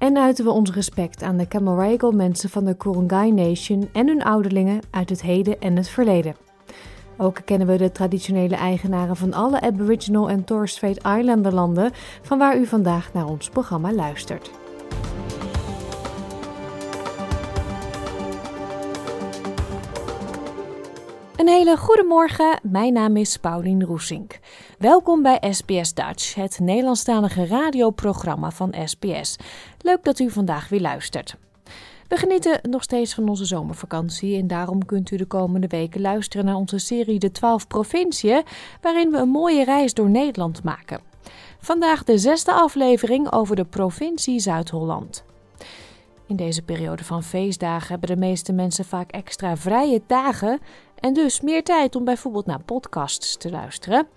en uiten we ons respect aan de Camaragal mensen van de Kurungay Nation en hun ouderlingen uit het heden en het verleden. Ook kennen we de traditionele eigenaren van alle Aboriginal en Torres Strait Islander landen, van waar u vandaag naar ons programma luistert. Een hele goede morgen, mijn naam is Paulien Roesink. Welkom bij SBS Dutch, het Nederlandstalige radioprogramma van SBS. Leuk dat u vandaag weer luistert. We genieten nog steeds van onze zomervakantie en daarom kunt u de komende weken luisteren naar onze serie De 12 Provinciën, waarin we een mooie reis door Nederland maken. Vandaag de zesde aflevering over de provincie Zuid-Holland. In deze periode van feestdagen hebben de meeste mensen vaak extra vrije dagen en dus meer tijd om bijvoorbeeld naar podcasts te luisteren.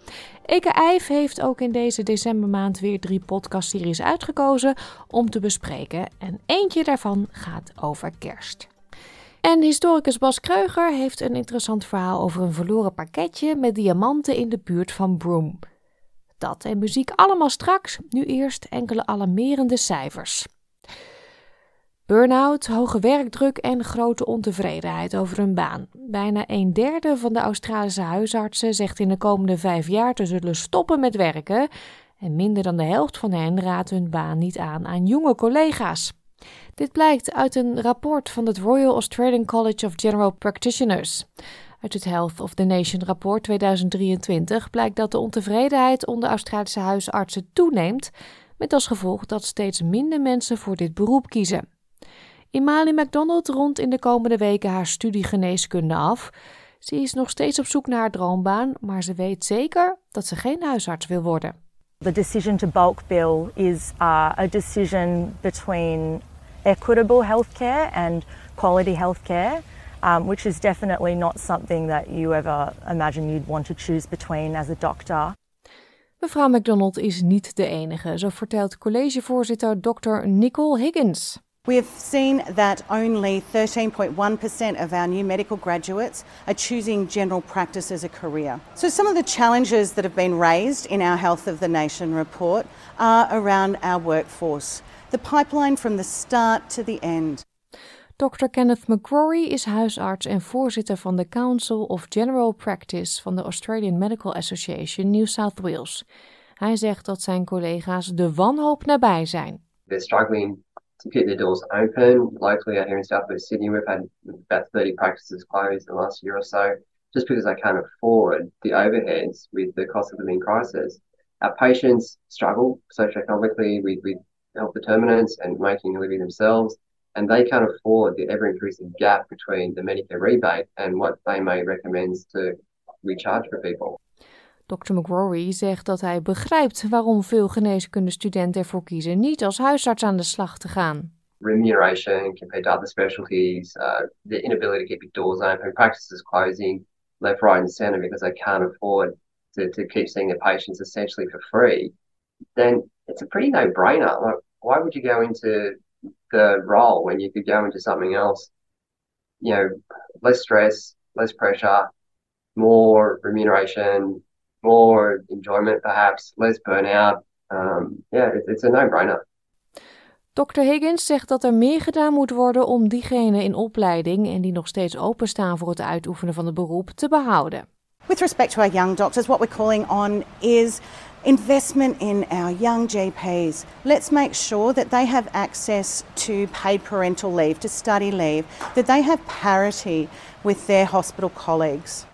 Eke Eif heeft ook in deze decembermaand weer drie podcastseries uitgekozen om te bespreken. En eentje daarvan gaat over kerst. En historicus Bas Kreuger heeft een interessant verhaal over een verloren pakketje met diamanten in de buurt van Broome. Dat en muziek allemaal straks, nu eerst enkele alarmerende cijfers. Burnout, hoge werkdruk en grote ontevredenheid over hun baan. Bijna een derde van de Australische huisartsen zegt in de komende vijf jaar te zullen stoppen met werken. En minder dan de helft van hen raadt hun baan niet aan aan jonge collega's. Dit blijkt uit een rapport van het Royal Australian College of General Practitioners. Uit het Health of the Nation rapport 2023 blijkt dat de ontevredenheid onder Australische huisartsen toeneemt, met als gevolg dat steeds minder mensen voor dit beroep kiezen. Imali McDonald rondt in de komende weken haar studie geneeskunde af. Ze is nog steeds op zoek naar haar droombaan, maar ze weet zeker dat ze geen huisarts wil worden. The decision to bulk bill is uh, a decision between equitable healthcare and quality healthcare, um, which is definitely not something that you ever imagine you'd want to choose between as a doctor. Mevrouw McDonald is niet de enige, zo vertelt collegevoorzitter Dr. Nicole Higgins. We have seen that only 13.1% of our new medical graduates are choosing general practice as a career. So, some of the challenges that have been raised in our Health of the Nation report are around our workforce, the pipeline from the start to the end. Dr. Kenneth McCrory is huisarts en voorzitter van de Council of General Practice van de Australian Medical Association New South Wales. Hij zegt dat zijn collega's de wanhoop nabij zijn. They're struggling to keep their doors open. Locally out here in South West Sydney, we've had about 30 practices closed in the last year or so, just because they can't afford the overheads with the cost of living crisis. Our patients struggle socioeconomically with, with health determinants and making a living themselves, and they can't afford the ever increasing gap between the Medicare rebate and what they may recommend to recharge for people. Dr. McRory zegt dat hij begrijpt waarom veel geneeskundestudenten ervoor kiezen niet als huisarts aan de slag te gaan. Remuneration compared to other specialties, uh, the inability to keep your doors open, practices closing left, right, and centre because they can't afford to, to keep seeing their patients essentially for free, then it's a pretty no brainer. Like, why would you go into the role when you could go into something else? You know, less stress, less pressure, more remuneration, more enjoyment, perhaps less burnout. Um, yeah, it, it's a no-brainer. Dr. Higgins zegt dat er meer gedaan moet worden om diegenen in opleiding en die nog steeds openstaan voor het uitoefenen van het beroep te behouden. With respect to our young doctors, what we're calling on is investment in our young GPs. Let's make sure that they have access to paid parental leave, to study leave, that they have parity with their hospital colleagues.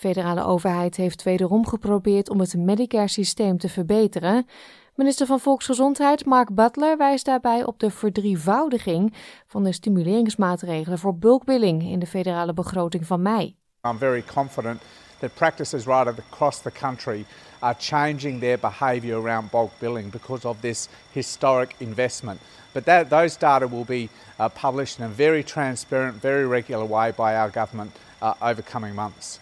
De federale overheid heeft wederom geprobeerd om het Medicare-systeem te verbeteren. Minister van Volksgezondheid Mark Butler wijst daarbij op de verdrievoudiging van de stimuleringsmaatregelen voor bulkbilling in de federale begroting van mei. I'm very confident that practices right across the country are changing their behaviour around bulk billing because of this historic investment. But that, those data will be uh, published in a very transparent, very regular way by our government uh, over coming months.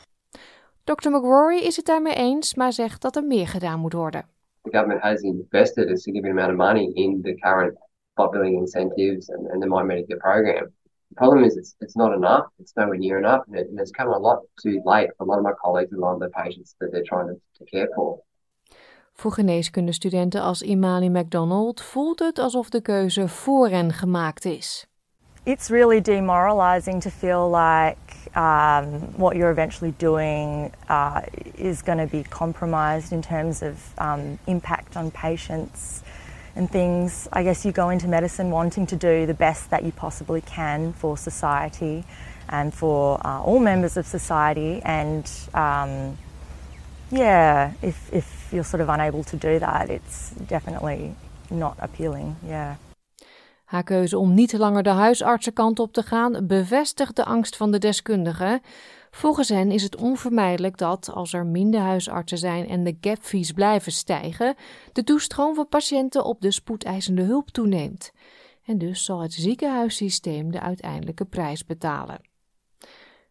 Dr. McRory is het daarmee eens, maar zegt dat er meer gedaan moet worden. The government has invested a significant amount of money in the current pot incentives and, and the My Medicare program. The problem is it's, it's not enough. It's nowhere near enough, and, it, and it's come a lot too late for a lot of my colleagues and a lot of the patients that they're trying to, to care for. Voor geneeskundestudenten als Imani McDonald voelt het alsof de keuze voor hen gemaakt is. It's really demoralizing to feel like um, what you're eventually doing uh, is going to be compromised in terms of um, impact on patients and things. I guess you go into medicine wanting to do the best that you possibly can for society and for uh, all members of society. And um, yeah, if, if you're sort of unable to do that, it's definitely not appealing. Yeah. Haar keuze om niet langer de huisartsenkant op te gaan bevestigt de angst van de deskundigen. Volgens hen is het onvermijdelijk dat, als er minder huisartsen zijn en de gapfees blijven stijgen, de toestroom van patiënten op de spoedeisende hulp toeneemt. En dus zal het ziekenhuissysteem de uiteindelijke prijs betalen.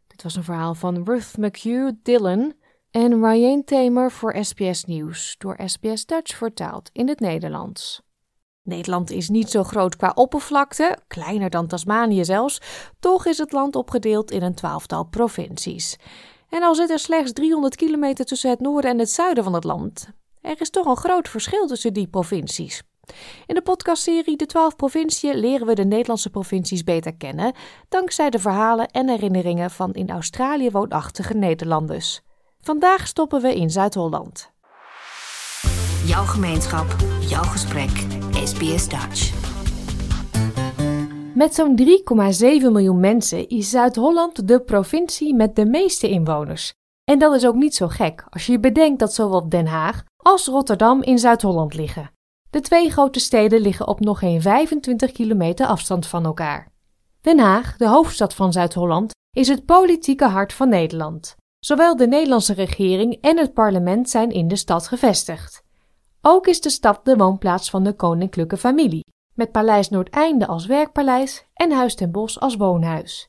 Dit was een verhaal van Ruth McHugh Dillon en Ryan Tamer voor SBS Nieuws, door SBS Dutch vertaald in het Nederlands. Nederland is niet zo groot qua oppervlakte, kleiner dan Tasmanië zelfs, toch is het land opgedeeld in een twaalftal provincies. En al zit er slechts 300 kilometer tussen het noorden en het zuiden van het land, er is toch een groot verschil tussen die provincies. In de podcastserie De 12 Provinciën leren we de Nederlandse provincies beter kennen, dankzij de verhalen en herinneringen van in Australië woonachtige Nederlanders. Vandaag stoppen we in Zuid-Holland. Jouw gemeenschap, jouw gesprek, Met zo'n 3,7 miljoen mensen is Zuid-Holland de provincie met de meeste inwoners. En dat is ook niet zo gek als je bedenkt dat zowel Den Haag als Rotterdam in Zuid-Holland liggen. De twee grote steden liggen op nog geen 25 kilometer afstand van elkaar. Den Haag, de hoofdstad van Zuid-Holland, is het politieke hart van Nederland. Zowel de Nederlandse regering en het parlement zijn in de stad gevestigd. Ook is de stad de woonplaats van de koninklijke familie, met Paleis Noordeinde als werkpaleis en Huis ten Bosch als woonhuis.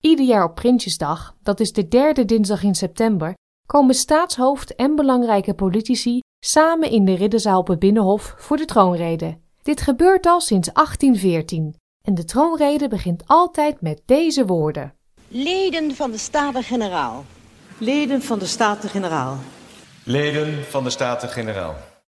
Ieder jaar op Prinsjesdag, dat is de derde dinsdag in september, komen staatshoofd en belangrijke politici samen in de ridderzaal op het Binnenhof voor de troonrede. Dit gebeurt al sinds 1814 en de troonrede begint altijd met deze woorden. Leden van de Staten-Generaal. Leden van de Staten-Generaal. Leden van de Staten-Generaal.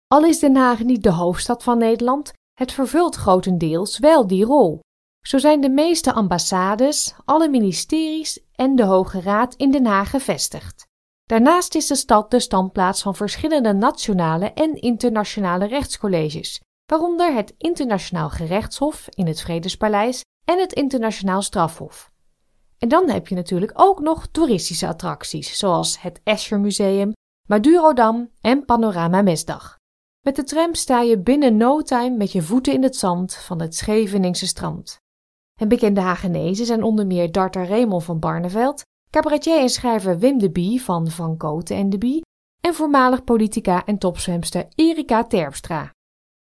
Al is Den Haag niet de hoofdstad van Nederland, het vervult grotendeels wel die rol. Zo zijn de meeste ambassades, alle ministeries en de Hoge Raad in Den Haag gevestigd. Daarnaast is de stad de standplaats van verschillende nationale en internationale rechtscolleges, waaronder het Internationaal Gerechtshof in het Vredespaleis en het Internationaal Strafhof. En dan heb je natuurlijk ook nog toeristische attracties, zoals het Escher Museum, Madurodam en Panorama Mesdag. Met de tram sta je binnen no time met je voeten in het zand van het Scheveningse strand. En bekende Hagenezen zijn onder meer darter Raymond van Barneveld, cabaretier en schrijver Wim de Bie van Van Koten en de Bie en voormalig politica en topzwemster Erika Terpstra.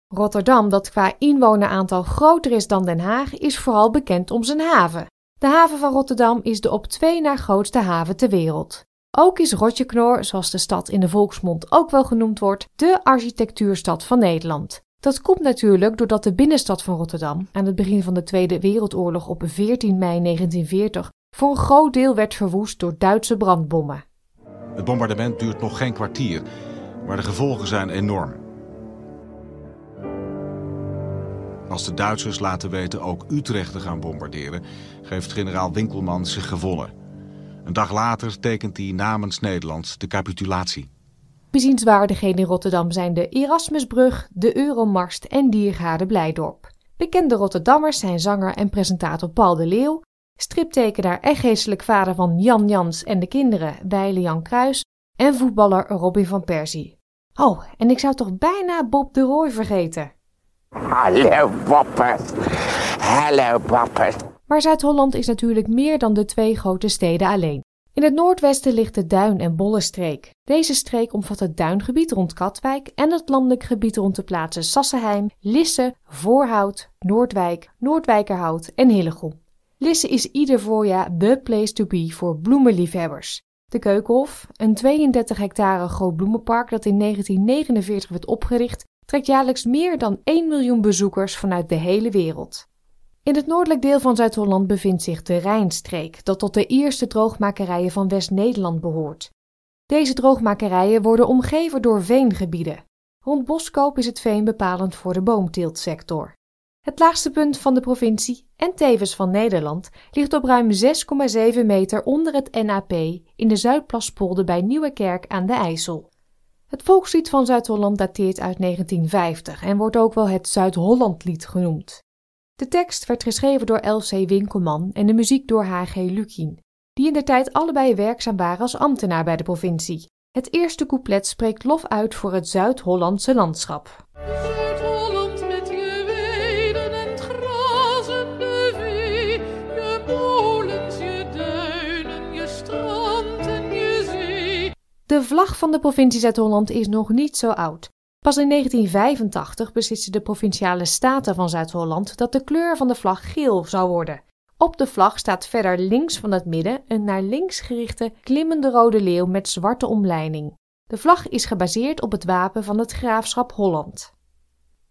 Rotterdam, dat qua inwoneraantal groter is dan Den Haag, is vooral bekend om zijn haven. De haven van Rotterdam is de op twee na grootste haven ter wereld. Ook is Rotjeknor, zoals de stad in de volksmond ook wel genoemd wordt, de architectuurstad van Nederland. Dat komt natuurlijk doordat de binnenstad van Rotterdam aan het begin van de Tweede Wereldoorlog op 14 mei 1940 voor een groot deel werd verwoest door Duitse brandbommen. Het bombardement duurt nog geen kwartier, maar de gevolgen zijn enorm. Als de Duitsers laten weten ook Utrecht te gaan bombarderen, geeft generaal Winkelman zich gewonnen. Een dag later tekent hij namens Nederland de capitulatie. Bezienswaardigheden in Rotterdam zijn de Erasmusbrug, de Euromarst en Diergaarde Blijdorp. Bekende Rotterdammers zijn zanger en presentator Paul de Leeuw, striptekenaar en geestelijk vader van Jan Jans en de kinderen Weile Jan Kruis en voetballer Robin van Persie. Oh, en ik zou toch bijna Bob de Rooij vergeten. Hallo Boppert. Hallo Boppert. Maar Zuid-Holland is natuurlijk meer dan de twee grote steden alleen. In het noordwesten ligt de Duin- en Bollenstreek. Deze streek omvat het duingebied rond Katwijk en het landelijk gebied rond de plaatsen Sassenheim, Lisse, Voorhout, Noordwijk, Noordwijkerhout en Hillegom. Lisse is ieder voorjaar the place to be voor bloemenliefhebbers. De Keukenhof, een 32 hectare groot bloemenpark dat in 1949 werd opgericht, trekt jaarlijks meer dan 1 miljoen bezoekers vanuit de hele wereld. In het noordelijk deel van Zuid-Holland bevindt zich de Rijnstreek, dat tot de eerste droogmakerijen van West-Nederland behoort. Deze droogmakerijen worden omgeven door veengebieden. Rond Boskoop is het veen bepalend voor de boomteeltsector. Het laagste punt van de provincie en tevens van Nederland ligt op ruim 6,7 meter onder het NAP in de Zuidplaspolder bij Nieuwekerk aan de IJssel. Het volkslied van Zuid-Holland dateert uit 1950 en wordt ook wel het Zuid-Hollandlied genoemd. De tekst werd geschreven door L.C. Winkelman en de muziek door H.G. Lukien, die in de tijd allebei werkzaam waren als ambtenaar bij de provincie. Het eerste couplet spreekt lof uit voor het Zuid-Hollandse landschap. Zuid-Holland met je weiden en het grazende vee, je molens, je duinen, je strand en je zee. De vlag van de provincie Zuid-Holland is nog niet zo oud. Pas in 1985 besliste de provinciale staten van Zuid-Holland dat de kleur van de vlag geel zou worden. Op de vlag staat verder links van het midden een naar links gerichte klimmende rode leeuw met zwarte omleiding. De vlag is gebaseerd op het wapen van het graafschap Holland.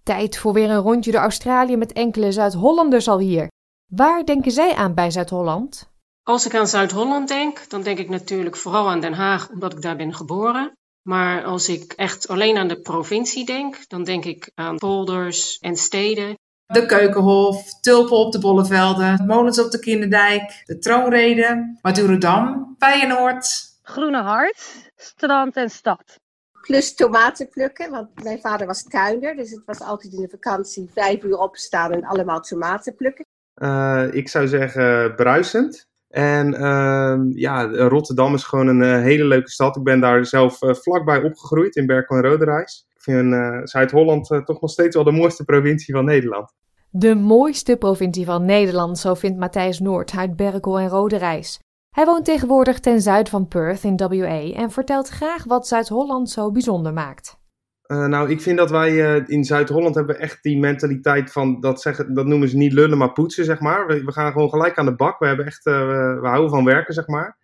Tijd voor weer een rondje door Australië met enkele Zuid-Hollanders alweer. Waar denken zij aan bij Zuid-Holland? Als ik aan Zuid-Holland denk, dan denk ik natuurlijk vooral aan Den Haag, omdat ik daar ben geboren. Maar als ik echt alleen aan de provincie denk, dan denk ik aan polders en steden. De Keukenhof, tulpen op de bollevelden, molens op de Kinderdijk, de troonrede, Madurodam, Feyenoord. Groene Hart, strand en stad. Plus tomaten plukken, want mijn vader was tuinder. Dus het was altijd in de vakantie vijf uur opstaan en allemaal tomaten plukken. Uh, ik zou zeggen bruisend. En uh, ja, Rotterdam is gewoon een uh, hele leuke stad. Ik ben daar zelf uh, vlakbij opgegroeid in Berkel en Roderijs. Ik vind Zuid-Holland toch nog steeds wel de mooiste provincie van Nederland. De mooiste provincie van Nederland, zo vindt Matthijs Noord uit Berkel en Roderijs. Hij woont tegenwoordig ten zuiden van Perth in WA en vertelt graag wat Zuid-Holland zo bijzonder maakt. Uh, nou, ik vind dat wij uh, in Zuid-Holland hebben echt die mentaliteit van, dat, zeggen, dat noemen ze niet lullen, maar poetsen, zeg maar. We, gaan gewoon gelijk aan de bak. We, hebben echt, we, we houden van werken, zeg maar.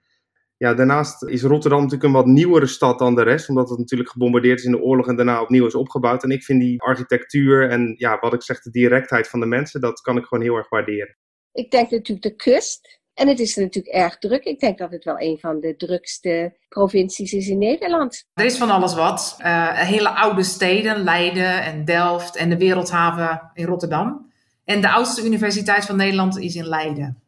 Ja, daarnaast is Rotterdam natuurlijk een wat nieuwere stad dan de rest, omdat het natuurlijk gebombardeerd is in de oorlog en daarna opnieuw is opgebouwd. En ik vind die architectuur en ja, wat ik zeg, de directheid van de mensen, dat kan ik gewoon heel erg waarderen. Ik denk natuurlijk de kust. En het is natuurlijk erg druk. Ik denk dat het wel een van de drukste provincies is in Nederland. Er is van alles wat. Uh, hele oude steden, Leiden en Delft en de Wereldhaven in Rotterdam. En de oudste universiteit van Nederland is in Leiden.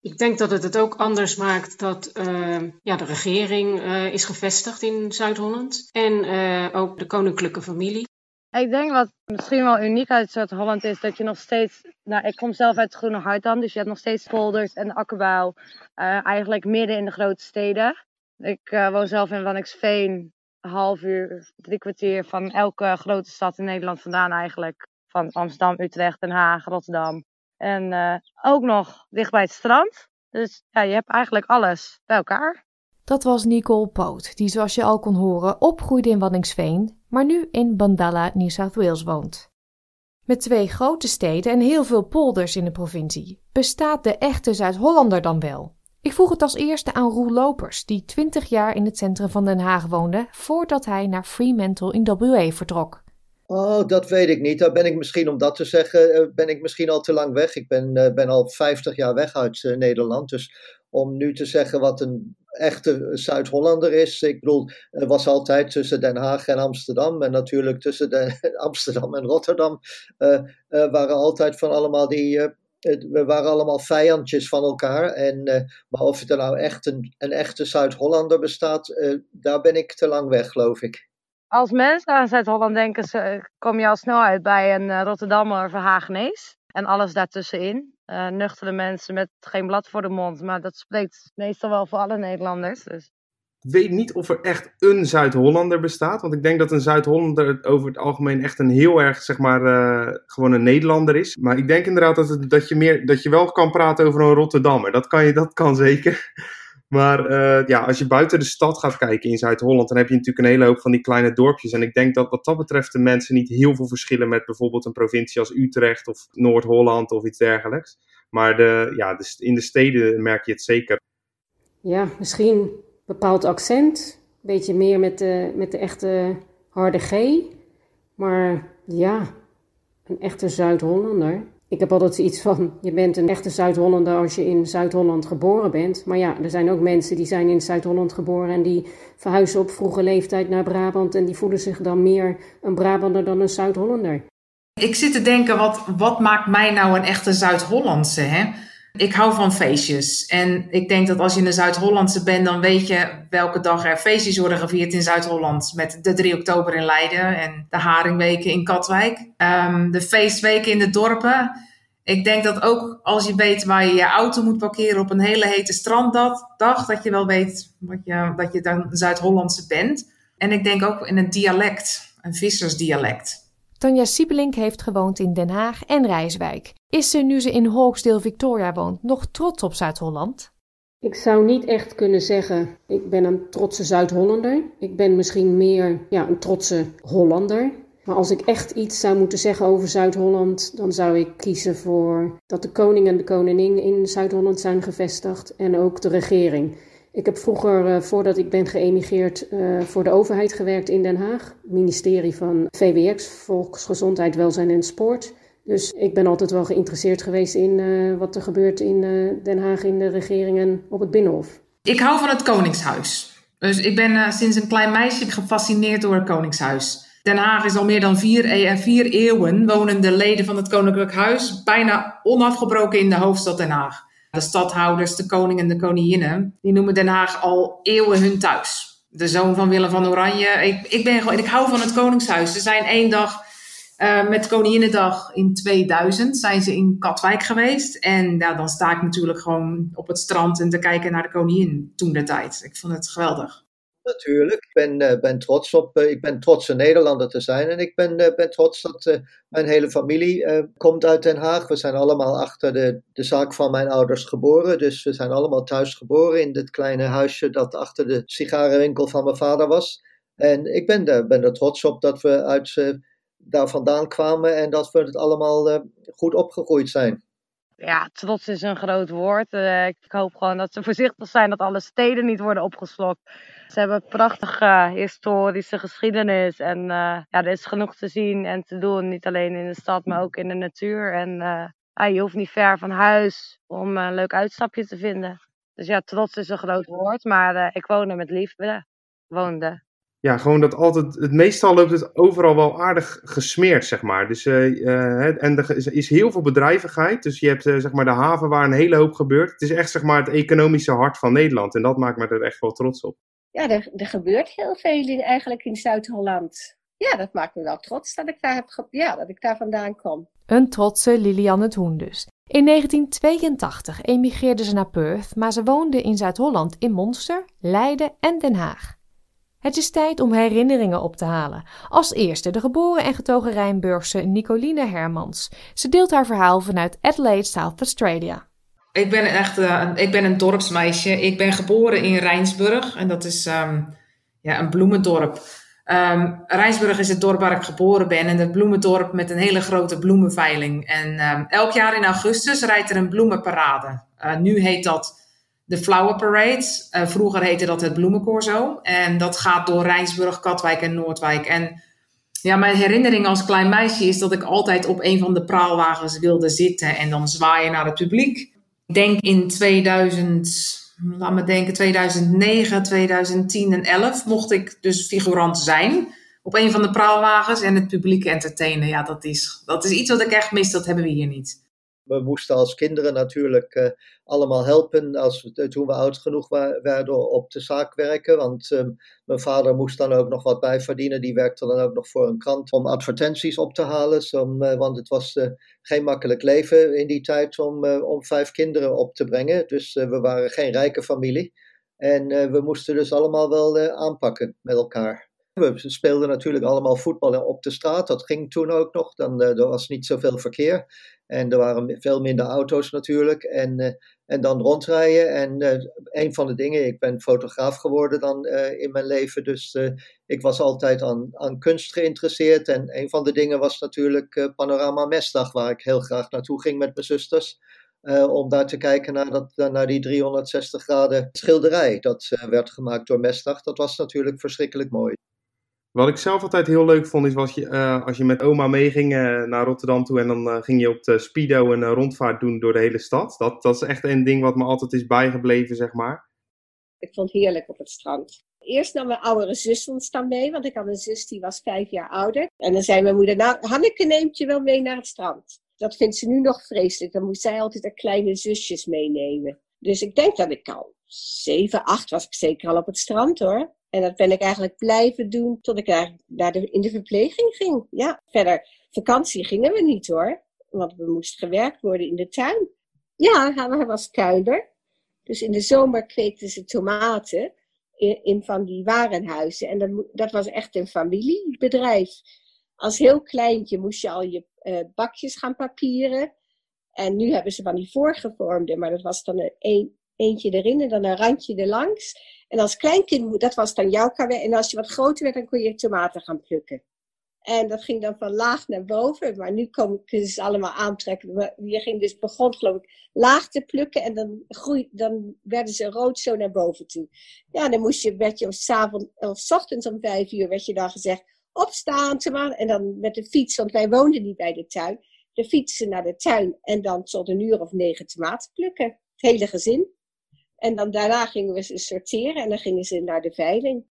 Ik denk dat het het ook anders maakt dat uh, ja, de regering uh, is gevestigd in Zuid-Holland. En ook de koninklijke familie. Ik denk wat misschien wel uniek uit Zuid-Holland is dat je nog steeds. Nou, ik kom zelf uit Groene Hartdam, dus je hebt nog steeds polders en akkerbouw. Uh, eigenlijk midden in de grote steden. Ik uh, woon zelf in Wanniksveen, een half uur, drie kwartier van elke grote stad in Nederland vandaan eigenlijk. Van Amsterdam, Utrecht, Den Haag, Rotterdam. En uh, ook nog dicht bij het strand. Dus ja, je hebt eigenlijk alles bij elkaar. Dat was Nicole Poot, die zoals je al kon horen opgroeide in Wanningsveen, maar nu in Bandala, New South Wales woont. Met twee grote steden en heel veel polders in de provincie, bestaat de echte Zuid-Hollander dan wel? Ik vroeg het als eerste aan Roel Lopers, die 20 jaar in het centrum van Den Haag woonde voordat hij naar Fremantle in WA vertrok. Oh, dat weet ik niet. Daar ben ik misschien, om dat te zeggen, ben ik misschien al te lang weg. Ik ben, ben al 50 jaar weg uit uh, Nederland. Dus om nu te zeggen wat een echte Zuid-Hollander is. Ik bedoel, was altijd tussen Den Haag en Amsterdam. En natuurlijk tussen de, Amsterdam en Rotterdam uh, uh, waren altijd van allemaal die. Uh, we waren allemaal vijandjes van elkaar. En, maar of er nou echt een, een echte Zuid-Hollander bestaat, daar ben ik te lang weg, geloof ik. Als mensen aan Zuid-Holland denken, kom je al snel uit bij een Rotterdammer of een Hagenees. En alles daartussenin. Uh, nuchtere mensen met geen blad voor de mond. Maar dat spreekt meestal wel voor alle Nederlanders. Dus. Ik weet niet of er echt een Zuid-Hollander bestaat. Want ik denk dat een Zuid-Hollander over het algemeen echt een heel erg, zeg maar, uh, gewoon een Nederlander is. Maar ik denk inderdaad dat, het, dat, je meer, dat je wel kan praten over een Rotterdammer. Dat kan, je, dat kan zeker. Maar uh, ja, als je buiten de stad gaat kijken in Zuid-Holland, dan heb je natuurlijk een hele hoop van die kleine dorpjes. En ik denk dat wat dat betreft de mensen niet heel veel verschillen met bijvoorbeeld een provincie als Utrecht of Noord-Holland of iets dergelijks. Maar de, ja, in de steden merk je het zeker. Ja, misschien een bepaald accent. Een beetje meer met de, met de echte harde G. Maar ja, een echte Zuid-Hollander. Ik heb altijd iets van, je bent een echte Zuid-Hollander als je in Zuid-Holland geboren bent. Maar ja, er zijn ook mensen die zijn in Zuid-Holland geboren en die verhuizen op vroege leeftijd naar Brabant. En die voelen zich dan meer een Brabander dan een Zuid-Hollander. Ik zit te denken, wat, wat maakt mij nou een echte Zuid-Hollandse? Ik hou van feestjes. En ik denk dat als je een Zuid-Hollandse bent, dan weet je welke dag er feestjes worden gevierd in Zuid-Holland. Met de 3 oktober in Leiden en de Haringweken in Katwijk. Um, de feestweken in de dorpen. Ik denk dat ook als je weet waar je je auto moet parkeren op een hele hete stranddag, dat je wel weet wat je, dat je dan Zuid-Hollandse bent. En ik denk ook in een dialect, een vissersdialect. Tanja Siebelink heeft gewoond in Den Haag en Rijswijk. Is ze, nu ze in Hawksdale Victoria woont, nog trots op Zuid-Holland? Ik zou niet echt kunnen zeggen, ik ben een trotse Zuid-Hollander. Ik ben misschien meer ja, een trotse Hollander. Maar als ik echt iets zou moeten zeggen over Zuid-Holland, dan zou ik kiezen voor dat de koning en de koningin in Zuid-Holland zijn gevestigd en ook de regering. Ik heb vroeger, uh, voordat ik ben geëmigreerd, uh, voor de overheid gewerkt in Den Haag. Ministerie van VWX, Volksgezondheid, Welzijn en Sport. Dus ik ben altijd wel geïnteresseerd geweest in uh, wat er gebeurt in Den Haag, in de regering en op het Binnenhof. Ik hou van het Koningshuis. Dus ik ben sinds een klein meisje gefascineerd door het Koningshuis. Den Haag is al meer dan vier, e vier eeuwen wonen de leden van het Koninklijk Huis bijna onafgebroken in de hoofdstad Den Haag. De stadhouders, de koning en de koninginnen, die noemen Den Haag al eeuwen hun thuis. De zoon van Willem van Oranje. Ik, ik, ben gewoon, ik hou van het Koningshuis. Ze zijn één dag uh, met Koninginnedag in 2000 zijn ze in Katwijk geweest. En ja, dan sta ik natuurlijk gewoon op het strand en te kijken naar de koningin toen de tijd. Ik vond het geweldig. Natuurlijk. Ik ben, uh, ben trots op, uh, ik ben trots een Nederlander te zijn. En ik ben, uh, ben trots dat mijn hele familie komt uit Den Haag. We zijn allemaal achter de, de zaak van mijn ouders geboren. Dus we zijn allemaal thuis geboren in dit kleine huisje dat achter de sigarenwinkel van mijn vader was. En ik ben, er, ben er trots op dat we uit, daar vandaan kwamen en dat we het allemaal goed opgegroeid zijn. Ja, trots is een groot woord. ik hoop gewoon dat ze voorzichtig zijn dat alle steden niet worden opgeslokt. Ze hebben een prachtige historische geschiedenis. En uh, ja, er is genoeg te zien en te doen. Niet alleen in de stad, maar ook in de natuur. En uh, je hoeft niet ver van huis om een leuk uitstapje te vinden. Dus ja, trots is een groot woord. Maar ik woonde met liefde. Woonde. Ja, gewoon dat altijd. Het meestal loopt het overal wel aardig gesmeerd, zeg maar. Dus, en er is, is, heel veel bedrijvigheid. Dus je hebt zeg maar de haven waar een hele hoop gebeurt. Het is echt zeg maar het economische hart van Nederland. En dat maakt me er echt wel trots op ja, er, er gebeurt heel veel in, eigenlijk in Zuid-Holland. Ja, dat maakt me wel trots dat ik daar, heb ja, dat ik daar vandaan kom. Een trotse Lilianne het Hoen dus. In 1982 emigreerde ze naar Perth, maar ze woonde in Zuid-Holland in Monster, Leiden en Den Haag. Het is tijd om herinneringen op te halen. Als eerste de geboren en getogen Rijnburgse Nicoline Hermans. Ze deelt haar verhaal vanuit Adelaide, South Australia. Ik ben echt uh, ik ben een dorpsmeisje. Ik ben geboren in Rijnsburg. En dat is um, ja, een bloemendorp. Um, Rijnsburg is het dorp waar ik geboren ben. En het bloemendorp met een hele grote bloemenveiling. En um, elk jaar in augustus rijdt er een bloemenparade. Uh, nu heet dat de Flower Parade. Uh, vroeger heette dat het Bloemencorso. En dat gaat door Rijnsburg, Katwijk en Noordwijk. En ja, mijn herinnering als klein meisje is dat ik altijd op een van de praalwagens wilde zitten. En dan zwaaien naar het publiek. Ik denk in 2000, laat me denken, 2009, 2010 en 11 mocht ik dus figurant zijn op een van de praalwagens en het publiek entertainen. Ja, dat is, dat is iets wat ik echt mis, dat hebben we hier niet we moesten als kinderen natuurlijk uh, allemaal helpen als we, toen we oud genoeg werden op de zaak werken. Want um, mijn vader moest dan ook nog wat bijverdienen. Die werkte dan ook nog voor een krant om advertenties op te halen. Zo, uh, want het was geen makkelijk leven in die tijd om, om vijf kinderen op te brengen. Dus we waren geen rijke familie. En we moesten dus allemaal wel aanpakken met elkaar. We speelden natuurlijk allemaal voetbal op de straat. Dat ging toen ook nog. Dan, er was niet zoveel verkeer. En er waren veel minder auto's natuurlijk. En, en dan rondrijden. En een van de dingen, ik ben fotograaf geworden dan in mijn leven. Dus ik was altijd aan, aan kunst geïnteresseerd. En een van de dingen was natuurlijk Panorama Mesdag, waar ik heel graag naartoe ging met mijn zusters. om daar te kijken naar, dat, naar die 360 graden schilderij. Dat werd gemaakt door Mesdag. Dat was natuurlijk verschrikkelijk mooi. Wat ik zelf altijd heel leuk vond, is was je, uh, als je met oma meeging uh, naar Rotterdam toe en dan uh, ging je op de Speedo een rondvaart doen door de hele stad. Dat, dat is echt een ding wat me altijd is bijgebleven, zeg maar. Ik vond het heerlijk op het strand. Eerst nam mijn oudere zus ons dan mee, want ik had een zus die was vijf jaar ouder. En dan zei mijn moeder, nou Hanneke neemt je wel mee naar het strand. Dat vindt ze nu nog vreselijk. Dan moest zij altijd haar kleine zusjes meenemen. Dus ik denk dat ik al zeven, acht was ik zeker al op het strand hoor. En dat ben ik eigenlijk blijven doen tot ik daar, naar de, in de verpleging ging. Ja, verder, vakantie gingen we niet hoor. Want we moesten gewerkt worden in de tuin. Ja, hij was kuiler. Dus in de zomer kweekten ze tomaten in, in van die warenhuizen. En dat, dat, was echt een familiebedrijf. Als heel kleintje moest je al je uh, bakjes gaan papieren. En nu hebben ze van die voorgevormde, maar dat was dan een, eentje erin en dan een randje erlangs. En als kleinkind, dat was dan jouw karwei. En als je wat groter werd, dan kon je tomaten gaan plukken. En dat ging dan van laag naar boven. Maar nu komen, ze allemaal aantrekken. Je ging dus begon geloof ik laag te plukken. En dan, groei, dan werden ze rood zo naar boven toe. Ja, dan moest je, werd je avond, of ochtends om vijf uur werd je dan gezegd. Opstaan, tomaten. En dan met de fiets, want wij woonden niet bij de tuin. De fietsen naar de tuin. En dan tot een uur of negen tomaten plukken. Het hele gezin. En dan daarna gingen we ze sorteren en dan gingen ze naar de veiling.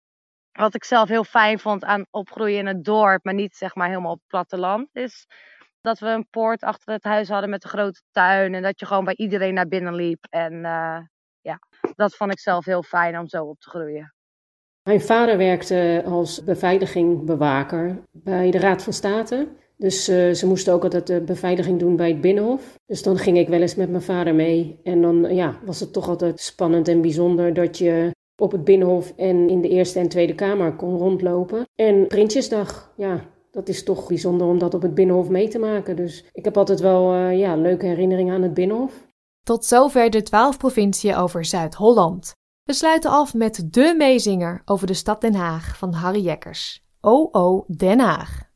Wat ik zelf heel fijn vond aan opgroeien in het dorp, maar niet zeg maar helemaal op het platteland, is dat we een poort achter het huis hadden met een grote tuin. En dat je gewoon bij iedereen naar binnen liep. En uh, ja, dat vond ik zelf heel fijn om zo op te groeien. Mijn vader werkte als beveiligingbewaker bij de Raad van State. Dus uh, ze moesten ook altijd de beveiliging doen bij het Binnenhof. Dus dan ging ik wel eens met mijn vader mee. En dan ja, was het toch altijd spannend en bijzonder dat je op het Binnenhof en in de Eerste en Tweede Kamer kon rondlopen. En Prinsjesdag, ja, dat is toch bijzonder om dat op het Binnenhof mee te maken. Dus ik heb altijd wel uh, ja, leuke herinneringen aan het Binnenhof. Tot zover de twaalf provinciën over Zuid-Holland. We sluiten af met de meezinger over de stad Den Haag van Harry Jekkers. O.O. Den Haag.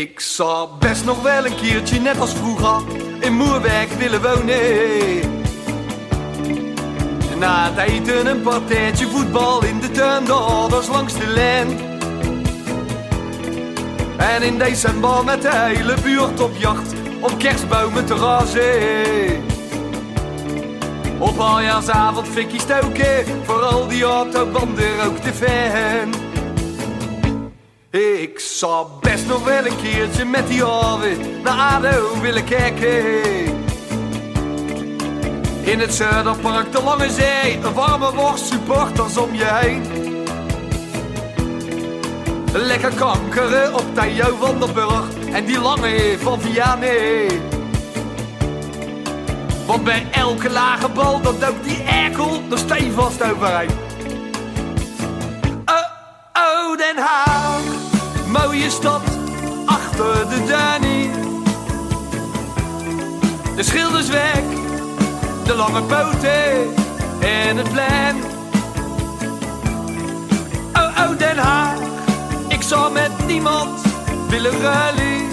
Ik zou best nog wel een keertje, net als vroeger, in Moerwerk willen wonen. Na het eten een partijtje voetbal in de tuin, de ouders langs de lijn. En in december met de hele buurt op jacht om kerstbomen te razen. Op aljaarsavond fikkie stoken, voor al die autobanden ook te fan. Ik zou best nog wel een keertje met die oren naar ADO willen kijken. In het Zuiderpark, de Lange Zee, een warme worst, supporters om je heen. Lekker kankeren op Theo van der en die lange van Vianney. Want bij elke lage bal, dat duikt die erkel er stevast overheen. Oh, oh, Den Haag, stad achter de Danny. De schilders weg, de lange poten en het plein. Oh, oh, Den Haag, ik zou met niemand willen ruilen.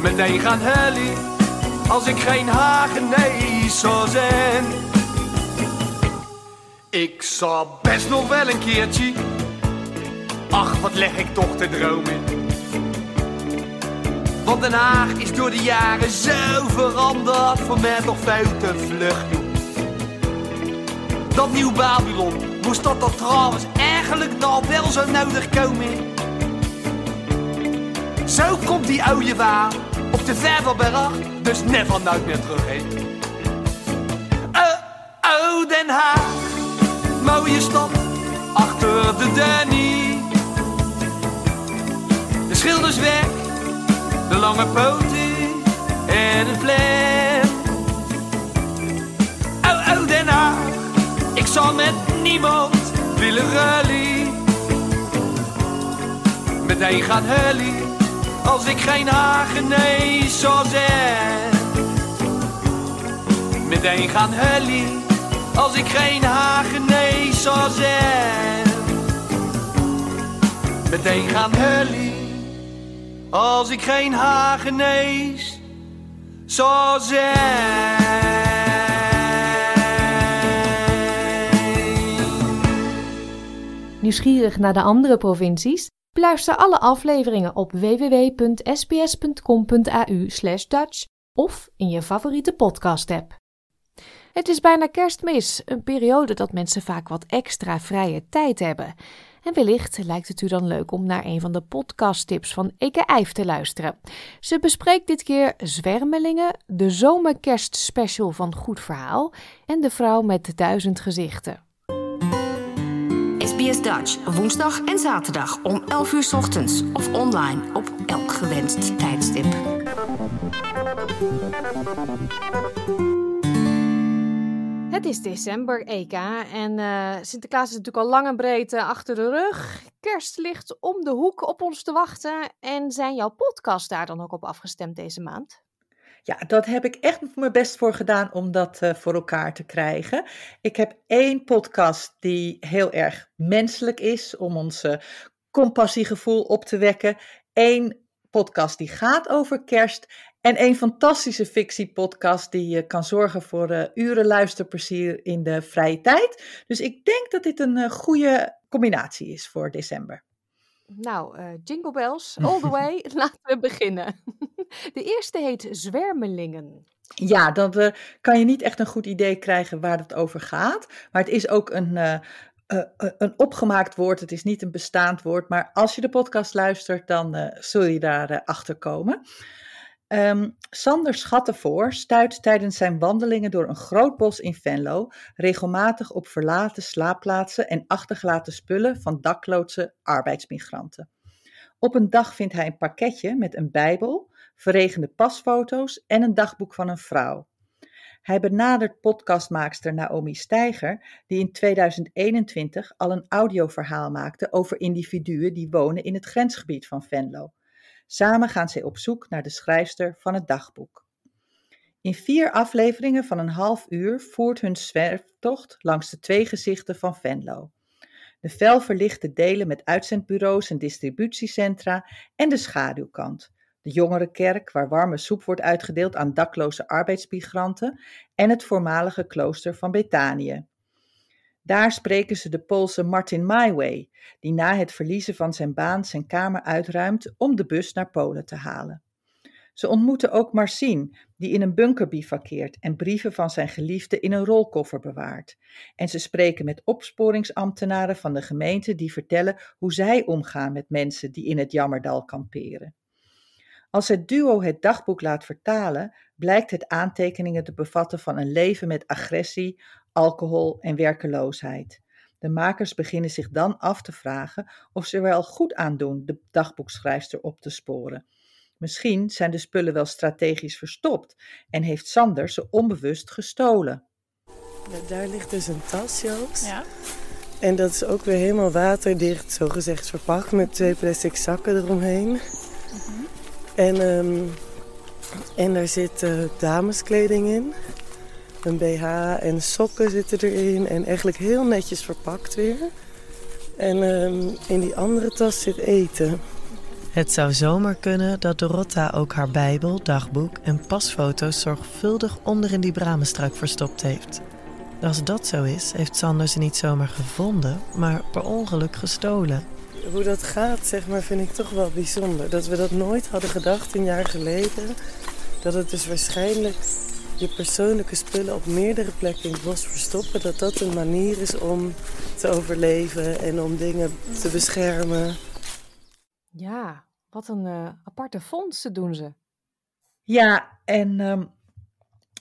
Meteen gaan huilen, als ik geen Hagenees zou zijn. Ik zou best nog wel een keertje. Ach, wat leg ik toch te dromen. Want Den Haag is door de jaren zo veranderd. Voor mij toch veel te vlug. Dat nieuw Babylon, moest dat dan trouwens eigenlijk nou wel zo nodig komen? Zo komt die oude waar op de Vervelberg, dus never nooit meer terug heen. Oh, oh, Den Haag mooie stad achter de Danny. De schilders weg, de lange poten en het vlem. Oh, oh, Den Haag, ik zal met niemand willen rally. Meteen gaan hully, als ik geen Hagenees zou zijn. Meteen gaan hully, als ik geen Hagenees zou zijn. Meteen gaan hully, als ik geen Hagenees zou zijn. Nieuwsgierig naar de andere provincies? Beluister alle afleveringen op www.sbs.com.au/dutch of in je favoriete podcast-app. Het is bijna kerstmis, een periode dat mensen vaak wat extra vrije tijd hebben. En wellicht lijkt het u dan leuk om naar een van de podcasttips van Eke Eif te luisteren. Ze bespreekt dit keer Zwermelingen, de zomerkerstspecial van Goed Verhaal en de vrouw met duizend gezichten. SBS Dutch, woensdag en zaterdag om 11 uur ochtends of online op elk gewenst tijdstip. Het is december, EK, en eh, Sinterklaas is natuurlijk al lang en breed eh, achter de rug. Kerst ligt om de hoek op ons te wachten. En zijn jouw podcasts daar dan ook op afgestemd deze maand? Ja, dat heb ik echt mijn best voor gedaan om dat eh, voor elkaar te krijgen. Ik heb één podcast die heel erg menselijk is, om ons uh, compassiegevoel op te wekken. Eén podcast die gaat over kerst. En een fantastische fictiepodcast die uh, kan zorgen voor uh, uren luisterplezier in de vrije tijd. Dus ik denk dat dit een uh, goede combinatie is voor december. Nou, jingle bells, all the way. Laten we beginnen. De eerste heet Zwermelingen. Ja, dan kan je niet echt een goed idee krijgen waar het over gaat. Maar het is ook een, een opgemaakt woord. Het is niet een bestaand woord. Maar als je de podcast luistert, dan zul je daar achter komen. Um, Sander Schattenvoor stuit tijdens zijn wandelingen door een groot bos in Venlo regelmatig op verlaten slaapplaatsen en achtergelaten spullen van dakloze arbeidsmigranten. Op een dag vindt hij een pakketje met een Bijbel, verregende pasfoto's en een dagboek van een vrouw. Hij benadert podcastmaakster Naomi Steiger, die in 2021 al een audioverhaal maakte over individuen die wonen in het grensgebied van Venlo. Samen gaan zij op zoek naar de schrijfster van het dagboek. In vier afleveringen van een half uur voert hun zwerftocht langs de twee gezichten van Venlo. De fel verlichte delen met uitzendbureaus en distributiecentra en de schaduwkant. De jongerenkerk waar warme soep wordt uitgedeeld aan dakloze arbeidsmigranten en het voormalige klooster van Betanië. Daar spreken ze de Poolse Martin Maiway, die na het verliezen van zijn baan zijn kamer uitruimt om de bus naar Polen te halen. Ze ontmoeten ook Marcin, die in een bunker bivakkeert en brieven van zijn geliefde in een rolkoffer bewaart. En ze spreken met opsporingsambtenaren van de gemeente die vertellen hoe zij omgaan met mensen die in het Jammerdal kamperen. Als het duo het dagboek laat vertalen, blijkt het aantekeningen te bevatten van een leven met agressie, alcohol en werkeloosheid. De makers beginnen zich dan af te vragen of ze er wel goed aan doen de dagboekschrijfster op te sporen. Misschien zijn de spullen wel strategisch verstopt en heeft Sander ze onbewust gestolen. Ja, daar ligt dus een tas, Joost. Ja. En dat is ook weer helemaal waterdicht, zogezegd verpakt met twee plastic zakken eromheen. Mm -hmm. En, um, en daar zit uh, dameskleding in. Een BH en sokken zitten erin en eigenlijk heel netjes verpakt weer. En um, in die andere tas zit eten. Het zou zomaar kunnen dat Dorotta ook haar Bijbel, dagboek en pasfoto's zorgvuldig onder in die bramenstruik verstopt heeft. Als dat zo is, heeft Sander ze niet zomaar gevonden, maar per ongeluk gestolen. Hoe dat gaat, zeg maar, vind ik toch wel bijzonder. Dat we dat nooit hadden gedacht een jaar geleden. Dat het dus waarschijnlijk je persoonlijke spullen op meerdere plekken in het bos verstoppen, dat dat een manier is om te overleven en om dingen te beschermen. Ja, wat een uh, aparte vondsten doen ze. Ja, en um,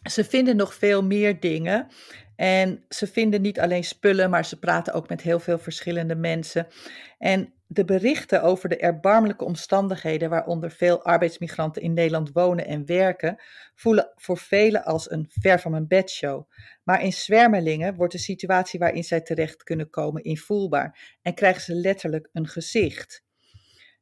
ze vinden nog veel meer dingen. En ze vinden niet alleen spullen, maar ze praten ook met heel veel verschillende mensen. En de berichten over de erbarmelijke omstandigheden waaronder veel arbeidsmigranten in Nederland wonen en werken, voelen voor velen als een ver van mijn bedshow. Maar in Zwermelingen wordt de situatie waarin zij terecht kunnen komen invoelbaar en krijgen ze letterlijk een gezicht.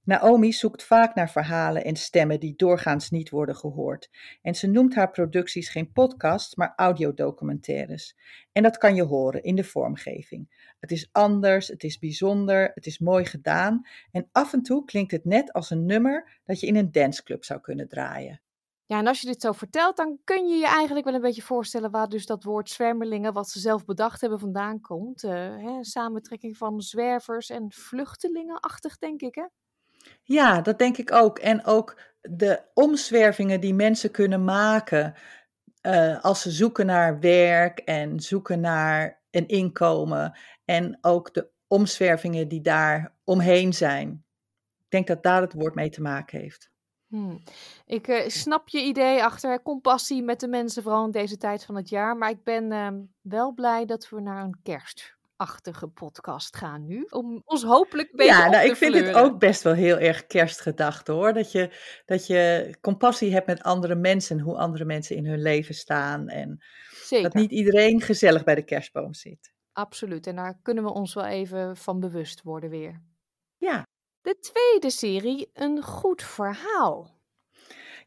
Naomi zoekt vaak naar verhalen en stemmen die doorgaans niet worden gehoord. En ze noemt haar producties geen podcasts, maar audiodocumentaires. En dat kan je horen in de vormgeving. Het is anders, het is bijzonder, het is mooi gedaan. En af en toe klinkt het net als een nummer dat je in een danceclub zou kunnen draaien. Ja, en als je dit zo vertelt, dan kun je je eigenlijk wel een beetje voorstellen waar dus dat woord zwermelingen, wat ze zelf bedacht hebben, vandaan komt. Uh, hè, samentrekking van zwervers en vluchtelingenachtig, denk ik, hè? Ja, dat denk ik ook. En ook de omzwervingen die mensen kunnen maken uh, als ze zoeken naar werk en zoeken naar een inkomen. En ook de omzwervingen die daar omheen zijn. Ik denk dat daar het woord mee te maken heeft. Hmm. Ik uh, snap je idee achter compassie met de mensen, vooral in deze tijd van het jaar. Maar ik ben uh, wel blij dat we naar een kerst achtige podcast gaan nu. Om ons hopelijk beetje Ja, nou, te ik vind het ook best wel heel erg kerstgedacht hoor. Dat je, dat je compassie hebt met andere mensen, hoe andere mensen in hun leven staan. En Zeker. dat niet iedereen gezellig bij de kerstboom zit. Absoluut. En daar kunnen we ons wel even van bewust worden weer. Ja. De tweede serie, een goed verhaal.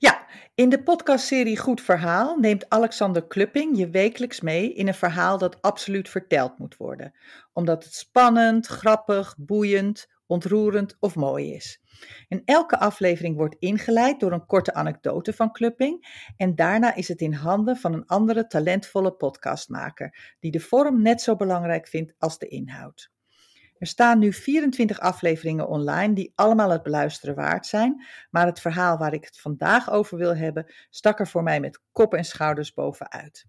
Ja, in de podcastserie Goed Verhaal neemt Alexander Klupping je wekelijks mee in een verhaal dat absoluut verteld moet worden, omdat het spannend, grappig, boeiend, ontroerend of mooi is. En elke aflevering wordt ingeleid door een korte anekdote van Klupping en daarna is het in handen van een andere talentvolle podcastmaker die de vorm net zo belangrijk vindt als de inhoud. Er staan nu 24 afleveringen online die allemaal het beluisteren waard zijn, maar het verhaal waar ik het vandaag over wil hebben stak er voor mij met kop en schouders bovenuit.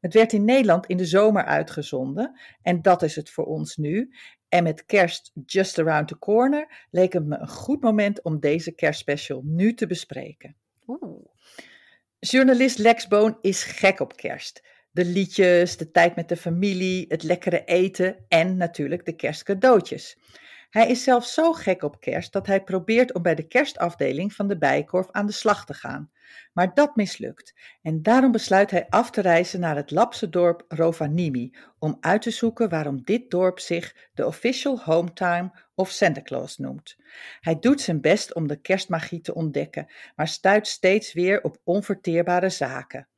Het werd in Nederland in de zomer uitgezonden en dat is het voor ons nu. En met kerst just around the corner leek het me een goed moment om deze kerstspecial nu te bespreken. Oeh. Journalist Lex Boon is gek op kerst. De liedjes, de tijd met de familie, het lekkere eten en natuurlijk de kerstcadeautjes. Hij is zelfs zo gek op kerst dat hij probeert om bij de kerstafdeling van de Bijenkorf aan de slag te gaan. Maar dat mislukt en daarom besluit hij af te reizen naar het Lapse dorp Rovaniemi om uit te zoeken waarom dit dorp zich de official hometown of Santa Claus noemt. Hij doet zijn best om de kerstmagie te ontdekken, maar stuit steeds weer op onverteerbare zaken.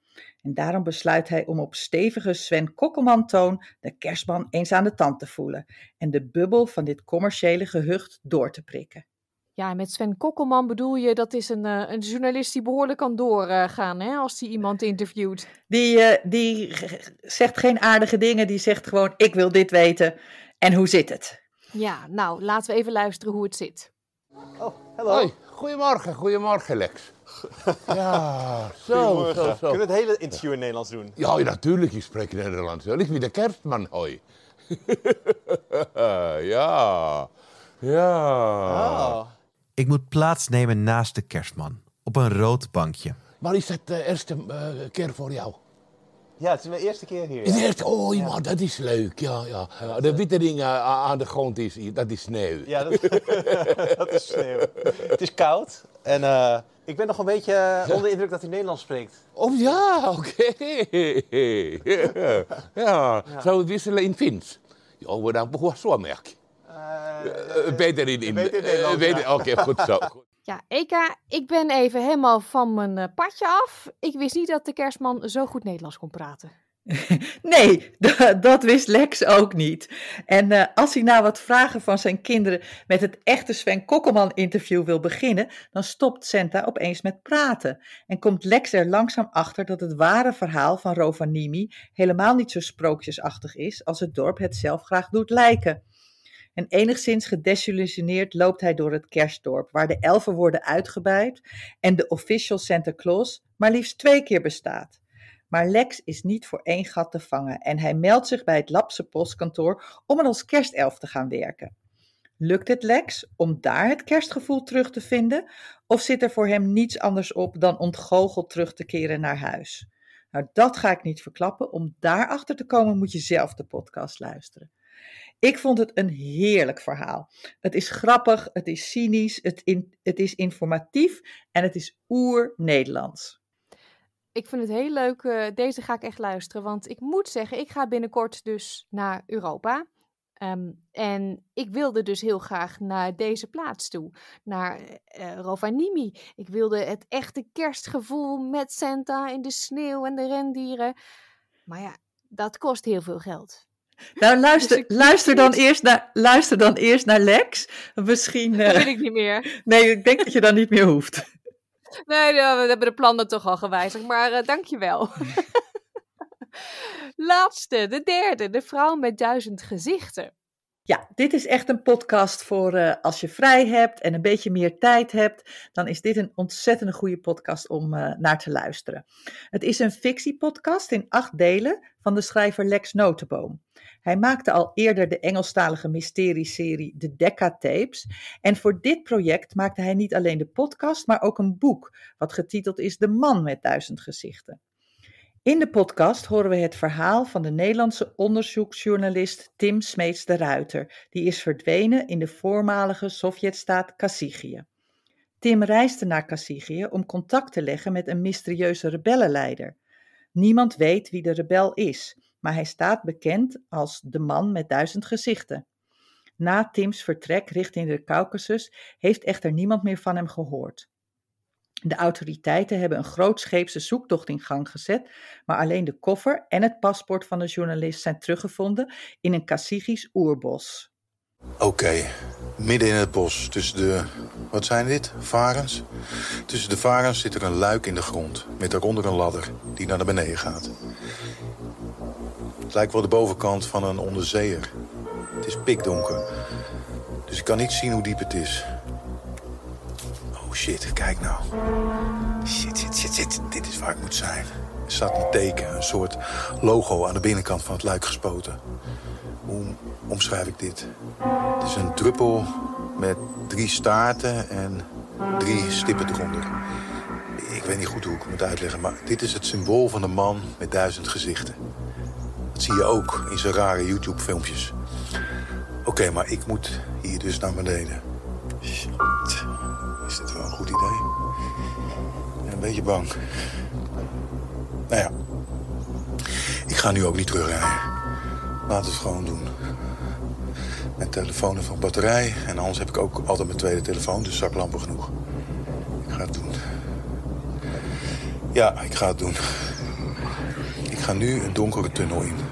En daarom besluit hij om op stevige Sven Kokkelman-toon de kerstman eens aan de tand te voelen en de bubbel van dit commerciële gehucht door te prikken. Ja, en met Sven Kokkelman bedoel je, dat is een, eh, een journalist die behoorlijk kan doorgaan hè, als hij iemand interviewt. Die, eh, die zegt geen aardige dingen, die zegt gewoon: Ik wil dit weten. En hoe zit het? Ja, nou, laten we even luisteren hoe het zit. Hoi, goedemorgen, goedemorgen Lex. Ja, zo, zo, zo. Kunnen we het hele interview in Nederlands doen? Ja, natuurlijk, ik spreek Nederlands. Ik ben de kerstman, hoi. ja, ja. Ik moet plaatsnemen naast de kerstman, op een rood bankje. Maar is het de eerste eh, keer voor jou? Ja, het is mijn eerste keer hier. Is het ja. eerste? Oh, maar dat is leuk, ja, ja. De witte ding eh, aan de grond is, dat is sneeuw. Ja, dat, dat is sneeuw. Het is koud en eh, ik ben nog een beetje eh, onder de indruk dat hij Nederlands spreekt. Oh ja, oké. ja. ja, zou we wisselen in Fins? Ja, we dan behoor zo merk. beter in, in, beter in eh, Nederlands, beter- ja. Oké, goed zo. Ja, Eka, ik ben even helemaal van mijn eh, padje af. Ik wist niet dat de kerstman zo goed Nederlands kon praten. Nee, dat wist Lex ook niet. En eh, als hij nou wat vragen van zijn kinderen met het echte Sven Kokkelman interview wil beginnen, dan stopt Senta opeens met praten. En komt Lex er langzaam achter dat het ware verhaal van Rovaniemi helemaal niet zo sprookjesachtig is als het dorp het zelf graag doet lijken. En enigszins gedesillusioneerd loopt hij door het kerstdorp, waar de elfen worden uitgebuit en de official Santa Claus maar liefst twee keer bestaat. Maar Lex is niet voor één gat te vangen en hij meldt zich bij het Lapse postkantoor om er als kerstelf te gaan werken. Lukt het Lex om daar het kerstgevoel terug te vinden? Of zit er voor hem niets anders op dan ontgoocheld terug te keren naar huis? Nou, dat ga ik niet verklappen. Om daarachter te komen moet je zelf de podcast luisteren. Ik vond het een heerlijk verhaal. Het is grappig, het is cynisch, het, het is informatief en het is oer-Nederlands. Ik vind het heel leuk. eh, deze ga ik echt luisteren. Want ik moet zeggen, ik ga binnenkort dus naar Europa. Ehm, en ik wilde dus heel graag naar deze plaats toe. Naar eh Rovaniemi. Ik wilde het echte kerstgevoel met Santa in de sneeuw en de rendieren. Maar ja, dat kost heel veel geld. Nou, luister, Dus ik- luister, dan eerst naar, luister dan eerst naar Lex. Misschien. Dat eh, wil ik niet meer. nee, ik denk dat je dan niet meer hoeft. Nee, we hebben de plannen toch al gewijzigd, maar eh dankjewel. Laatste, de derde, de vrouw met duizend gezichten. Ja, dit is echt een podcast voor eh, als je vrij hebt en een beetje meer tijd hebt. Dan is dit een ontzettende goede podcast om eh, naar te luisteren. Het is een fictiepodcast in acht delen van de schrijver Lex Notenboom. Hij maakte al eerder de Engelstalige mysterieserie De Decca Tapes. En voor dit project maakte hij niet alleen de podcast, maar ook een boek, wat getiteld is De Man met Duizend Gezichten. In de podcast horen we het verhaal van de Nederlandse onderzoeksjournalist Tim Smeets de Ruiter, die is verdwenen in de voormalige Sovjetstaat Kassigië. Tim reisde naar Kassigië om contact te leggen met een mysterieuze rebellenleider. Niemand weet wie de rebel is, maar hij staat bekend als de man met duizend gezichten. Na Tims vertrek richting de Caucasus heeft echter niemand meer van hem gehoord. De autoriteiten hebben een grootscheepse zoektocht in gang gezet, maar alleen de koffer en het paspoort van de journalist zijn teruggevonden in een Kassigisch oerbos. Oké, midden in het bos, tussen de, wat zijn dit, varens? Tussen de varens zit er een luik in de grond, met daaronder een ladder die naar beneden gaat. Het lijkt wel de bovenkant van een onderzeeër. Het is pikdonker, dus ik kan niet zien hoe diep het is. Oh shit, kijk nou. Shit, shit, shit, dit is waar ik moet zijn. Er staat een teken, een soort logo aan de binnenkant van het luik gespoten. Hoe omschrijf ik dit? Het is een druppel met drie staarten en drie stippen eronder. Ik weet niet goed hoe ik het moet uitleggen, maar dit is het symbool van de man met duizend gezichten. Dat zie je ook in zijn rare YouTube-filmpjes. Oké, maar ik moet hier dus naar beneden. Shit. Is dit wel een goed idee? Een beetje bang. Nou ja, ik ga nu ook niet terugrijden. We het gewoon doen. Mijn telefoon van batterij. En anders heb ik ook altijd mijn tweede telefoon, dus zaklampen genoeg. Ik ga het doen. Ja, ik ga het doen. Ik ga nu een donkere tunnel in.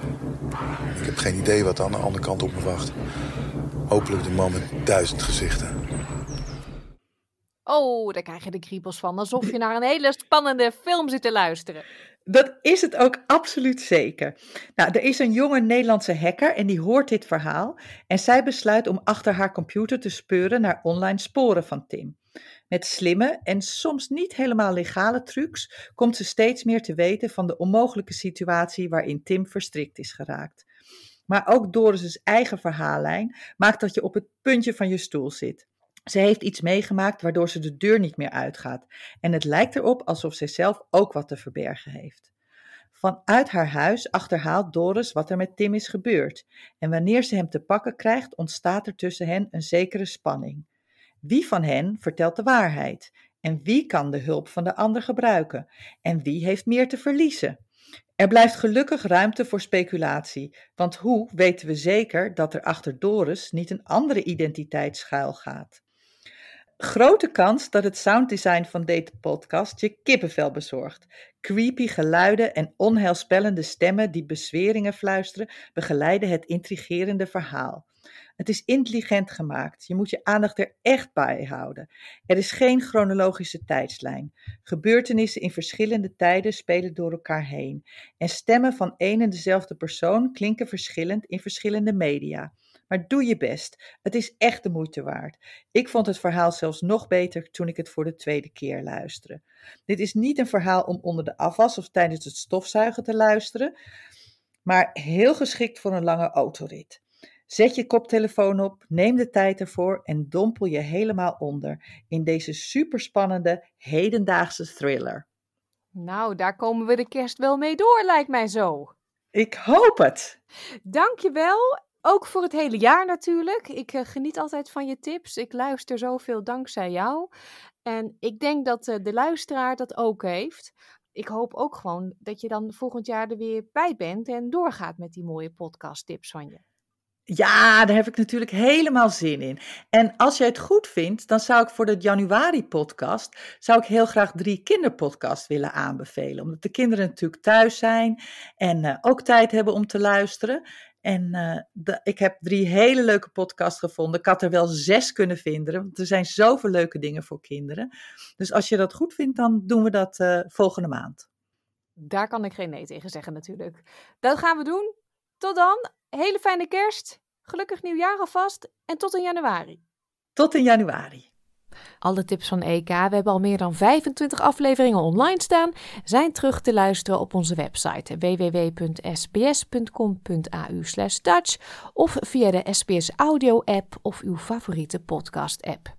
Ik heb geen idee wat aan de andere kant op me wacht. Hopelijk de man met duizend gezichten. Oh, daar krijg je de kriebels van. Alsof je naar een hele spannende film zit te luisteren. Dat is het ook absoluut zeker. Nou, er is een jonge Nederlandse hacker en die hoort dit verhaal. En zij besluit om achter haar computer te speuren naar online sporen van Tim. Met slimme en soms niet helemaal legale trucs komt ze steeds meer te weten van de onmogelijke situatie waarin Tim verstrikt is geraakt. Maar ook Doris' eigen verhaallijn maakt dat je op het puntje van je stoel zit. Ze heeft iets meegemaakt waardoor ze de deur niet meer uitgaat. En het lijkt erop alsof zij zelf ook wat te verbergen heeft. Vanuit haar huis achterhaalt Doris wat er met Tim is gebeurd. En wanneer ze hem te pakken krijgt, ontstaat er tussen hen een zekere spanning. Wie van hen vertelt de waarheid? En wie kan de hulp van de ander gebruiken? En wie heeft meer te verliezen? Er blijft gelukkig ruimte voor speculatie, want hoe weten we zeker dat er achter Doris niet een andere identiteit schuilgaat? Grote kans dat het sounddesign van deze podcast je kippenvel bezorgt. Creepy geluiden en onheilspellende stemmen die bezweringen fluisteren, begeleiden het intrigerende verhaal. Het is intelligent gemaakt. Je moet je aandacht er echt bij houden. Er is geen chronologische tijdslijn. Gebeurtenissen in verschillende tijden spelen door elkaar heen. En stemmen van één en dezelfde persoon klinken verschillend in verschillende media. Maar doe je best. Het is echt de moeite waard. Ik vond het verhaal zelfs nog beter toen ik het voor de tweede keer luisterde. Dit is niet een verhaal om onder de afwas of tijdens het stofzuigen te luisteren, maar heel geschikt voor een lange autorit. Zet je koptelefoon op, neem de tijd ervoor en dompel je helemaal onder in deze superspannende hedendaagse thriller. Nou, daar komen we de kerst wel mee door, lijkt mij zo. Ik hoop het. Dankjewel. ook voor het hele jaar natuurlijk. Ik uh, geniet altijd van je tips. Ik luister zoveel dankzij jou. En ik denk dat uh, de luisteraar dat ook heeft. Ik hoop ook gewoon dat je dan volgend jaar er weer bij bent en doorgaat met die mooie podcast tips van je. Ja, daar heb ik natuurlijk helemaal zin in. En als jij het goed vindt, dan zou ik voor de januari-podcast, zou ik heel graag drie kinderpodcasts willen aanbevelen. Omdat de kinderen natuurlijk thuis zijn en uh, ook tijd hebben om te luisteren. En de, ik heb drie hele leuke podcasts gevonden. Ik had er wel zes kunnen vinden, want er zijn zoveel leuke dingen voor kinderen. Dus als je dat goed vindt, dan doen we dat uh, volgende maand. Daar kan ik geen nee tegen zeggen natuurlijk. Dat gaan we doen. Tot dan. Hele fijne kerst. Gelukkig nieuwjaar alvast. En tot in januari. Tot in januari. Alle tips van EK, we hebben al meer dan 25 afleveringen online staan, zijn terug te luisteren op onze website www.sbs.com.au/dutch of via de SBS Audio app of uw favoriete podcast app.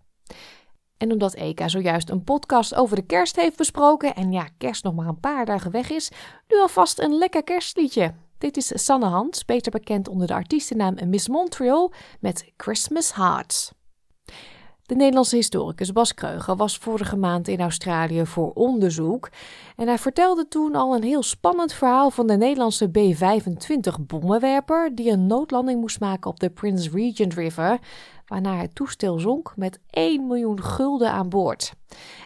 En omdat Eka zojuist een podcast over de kerst heeft besproken en ja, kerst nog maar een paar dagen weg is, nu alvast een lekker kerstliedje. Dit is Sanne Hans, beter bekend onder de artiestennaam Miss Montreal, met Christmas Hearts. De Nederlandse historicus Bas Kreuger was vorige maand in Australië voor onderzoek. En hij vertelde toen al een heel spannend verhaal van de Nederlandse B-25 bommenwerper die een noodlanding moest maken op de Prince Regent River, waarna het toestel zonk met 1 miljoen gulden aan boord.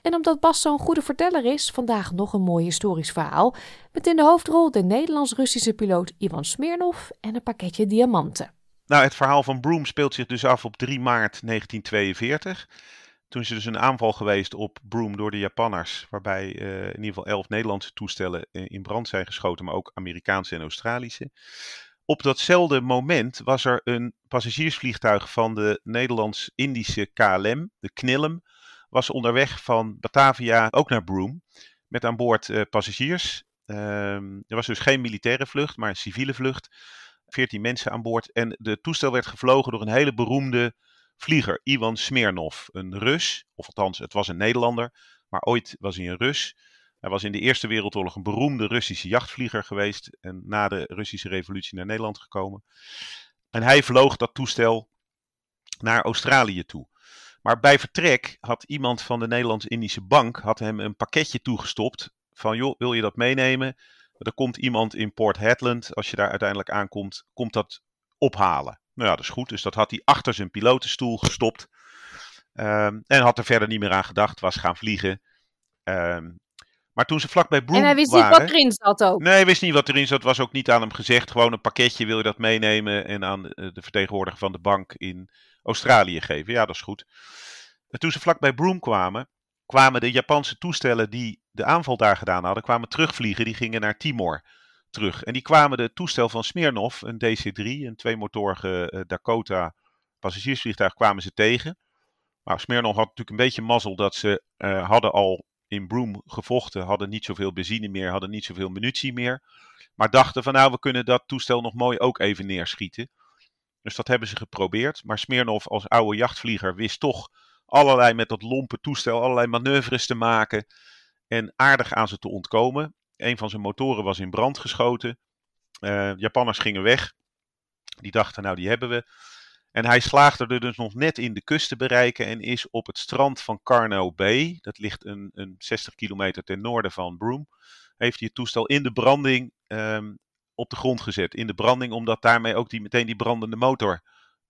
En omdat Bas zo'n goede verteller is, vandaag nog een mooi historisch verhaal, met in de hoofdrol de Nederlands-Russische piloot Ivan Smirnov en een pakketje diamanten. Nou, het verhaal van Broom speelt zich dus af op 3 maart 1942. Toen is er dus een aanval geweest op Broom door de Japanners, waarbij uh, in ieder geval elf Nederlandse toestellen in brand zijn geschoten, maar ook Amerikaanse en Australische. Op datzelfde moment was er een passagiersvliegtuig van de Nederlands-Indische KLM, de KNILM, was onderweg van Batavia ook naar Broom, met aan boord uh, passagiers. Uh, er was dus geen militaire vlucht, maar een civiele vlucht. 14 mensen aan boord. En de toestel werd gevlogen door een hele beroemde vlieger, Ivan Smirnov. Een Rus, of althans, het was een Nederlander, maar ooit was hij een Rus. Hij was in de Eerste Wereldoorlog een beroemde Russische jachtvlieger geweest en na de Russische revolutie naar Nederland gekomen. En hij vloog dat toestel naar Australië toe. Maar bij vertrek had iemand van de Nederlands-Indische Bank had hem een pakketje toegestopt van joh, wil je dat meenemen? Er komt iemand in Port Hedland, als je daar uiteindelijk aankomt, komt dat ophalen. Nou ja, dat is goed. Dus dat had hij achter zijn pilotenstoel gestopt. Um, en had er verder niet meer aan gedacht, was gaan vliegen. Um, maar toen ze vlakbij Broom En hij wist waren, niet wat erin zat ook. Nee, hij wist niet wat erin zat. was ook niet aan hem gezegd. Gewoon een pakketje, wil je dat meenemen? En aan de vertegenwoordiger van de bank in Australië geven. Ja, dat is goed. En toen ze vlakbij Broom kwamen, kwamen de Japanse toestellen die de aanval daar gedaan hadden, kwamen terugvliegen. Die gingen naar Timor terug. En die kwamen de toestel van Smirnov, een DC-3, een tweemotorige uh, Dakota passagiersvliegtuig, kwamen ze tegen. Maar Smirnov had natuurlijk een beetje mazzel dat ze uh, hadden al in Broom gevochten, hadden niet zoveel benzine meer, hadden niet zoveel munitie meer. Maar dachten van nou, we kunnen dat toestel nog mooi ook even neerschieten. Dus dat hebben ze geprobeerd. Maar Smirnov als oude jachtvlieger wist toch allerlei met dat lompe toestel, allerlei manoeuvres te maken en aardig aan ze te ontkomen. Een van zijn motoren was in brand geschoten. Uh, Japanners gingen weg. Die dachten, nou die hebben we. En hij slaagde er dus nog net in de kust te bereiken en is op het strand van Carno Bay, dat ligt een, een 60 kilometer ten noorden van Broome, heeft hij het toestel in de branding um, op de grond gezet. In de branding, omdat daarmee ook die, meteen die brandende motor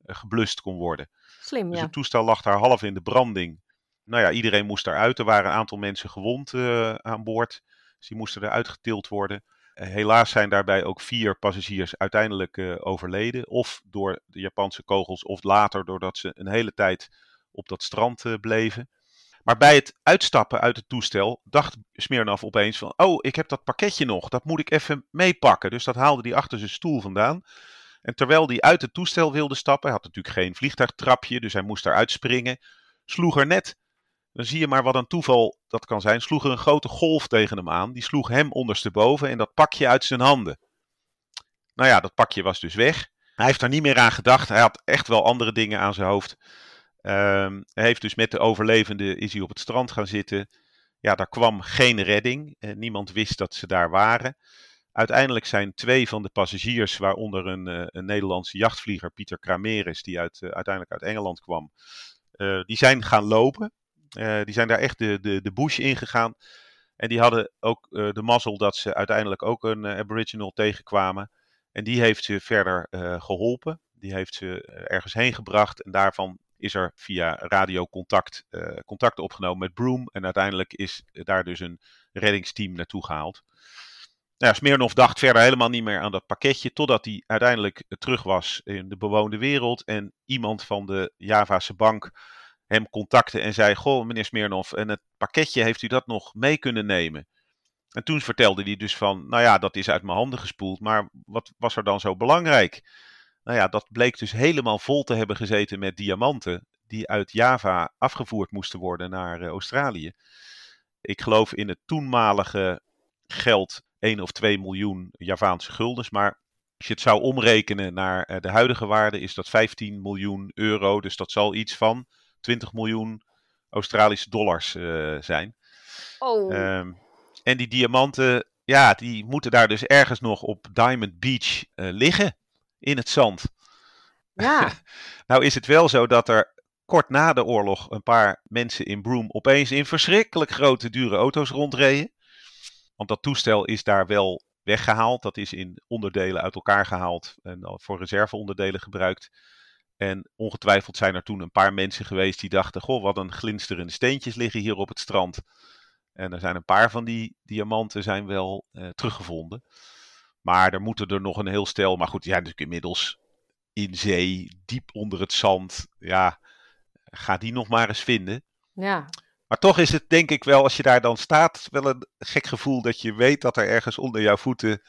uh, geblust kon worden. Slim, dus ja. het toestel lag daar half in de branding. Nou ja, iedereen moest eruit. Er waren een aantal mensen gewond uh, aan boord. Dus die moesten eruit getild worden. Helaas zijn daarbij ook vier passagiers uiteindelijk uh, overleden. Of door de Japanse kogels, of later doordat ze een hele tijd op dat strand bleven. Maar bij het uitstappen uit het toestel dacht Smirnov opeens van... Oh, ik heb dat pakketje nog, dat moet ik even meepakken. Dus dat haalde hij achter zijn stoel vandaan. En terwijl hij uit het toestel wilde stappen, hij had natuurlijk geen vliegtuigtrapje, dus hij moest eruit springen, sloeg er net, dan zie je maar wat een toeval dat kan zijn, sloeg er een grote golf tegen hem aan. Die sloeg hem ondersteboven en dat pakje uit zijn handen. Nou ja, dat pakje was dus weg. Hij heeft er niet meer aan gedacht. Hij had echt wel andere dingen aan zijn hoofd. Um, hij heeft dus met de overlevenden is hij op het strand gaan zitten. Ja, daar kwam geen redding. Uh, niemand wist dat ze daar waren. uiteindelijk zijn twee van de passagiers, waaronder een, uh, een Nederlandse jachtvlieger, Pieter Krameris, die uit, uh, uiteindelijk uit Engeland kwam, die zijn gaan lopen. Die zijn daar echt de, de, de bush ingegaan. En die hadden ook de mazzel dat ze uiteindelijk ook een aboriginal tegenkwamen. En die heeft ze verder geholpen. Die heeft ze ergens heen gebracht. En daarvan is er via radio contact, contact opgenomen met Broom. En uiteindelijk is daar dus een reddingsteam naartoe gehaald. Nou, Smirnov dacht verder helemaal niet meer aan dat pakketje, totdat hij uiteindelijk terug was in de bewoonde wereld en iemand van de Javase bank hem contacte en zei, goh meneer Smirnov, en het pakketje, heeft u dat nog mee kunnen nemen? En toen vertelde hij dus van, nou ja, dat is uit mijn handen gespoeld, maar wat was er dan zo belangrijk? Nou ja, dat bleek dus helemaal vol te hebben gezeten met diamanten die uit Java afgevoerd moesten worden naar uh, Australië. Ik geloof in het toenmalige geld 1 of 2 miljoen Javaanse guldens. Maar als je het zou omrekenen naar uh, de huidige waarde, is dat 15 miljoen euro. Dus dat zal iets van 20 miljoen Australische dollars uh, zijn. Oh. Um, en die diamanten, ja, die moeten daar dus ergens nog op Diamond Beach uh, liggen. In het zand. Ja. nou is het wel zo dat er kort na de oorlog een paar mensen in Broome opeens in verschrikkelijk grote dure auto's rondreden. Want dat toestel is daar wel weggehaald. Dat is in onderdelen uit elkaar gehaald en voor reserveonderdelen gebruikt. En ongetwijfeld zijn er toen een paar mensen geweest die dachten: Goh, wat een glinsterende steentjes liggen hier op het strand. En er zijn een paar van die diamanten zijn wel eh, teruggevonden. Maar er moeten er nog een heel stel. Maar goed, die zijn natuurlijk inmiddels in zee, diep onder het zand. Ja, ga die nog maar eens vinden. Ja. Maar toch is het denk ik wel, als je daar dan staat, wel een gek gevoel dat je weet dat er ergens onder jouw voeten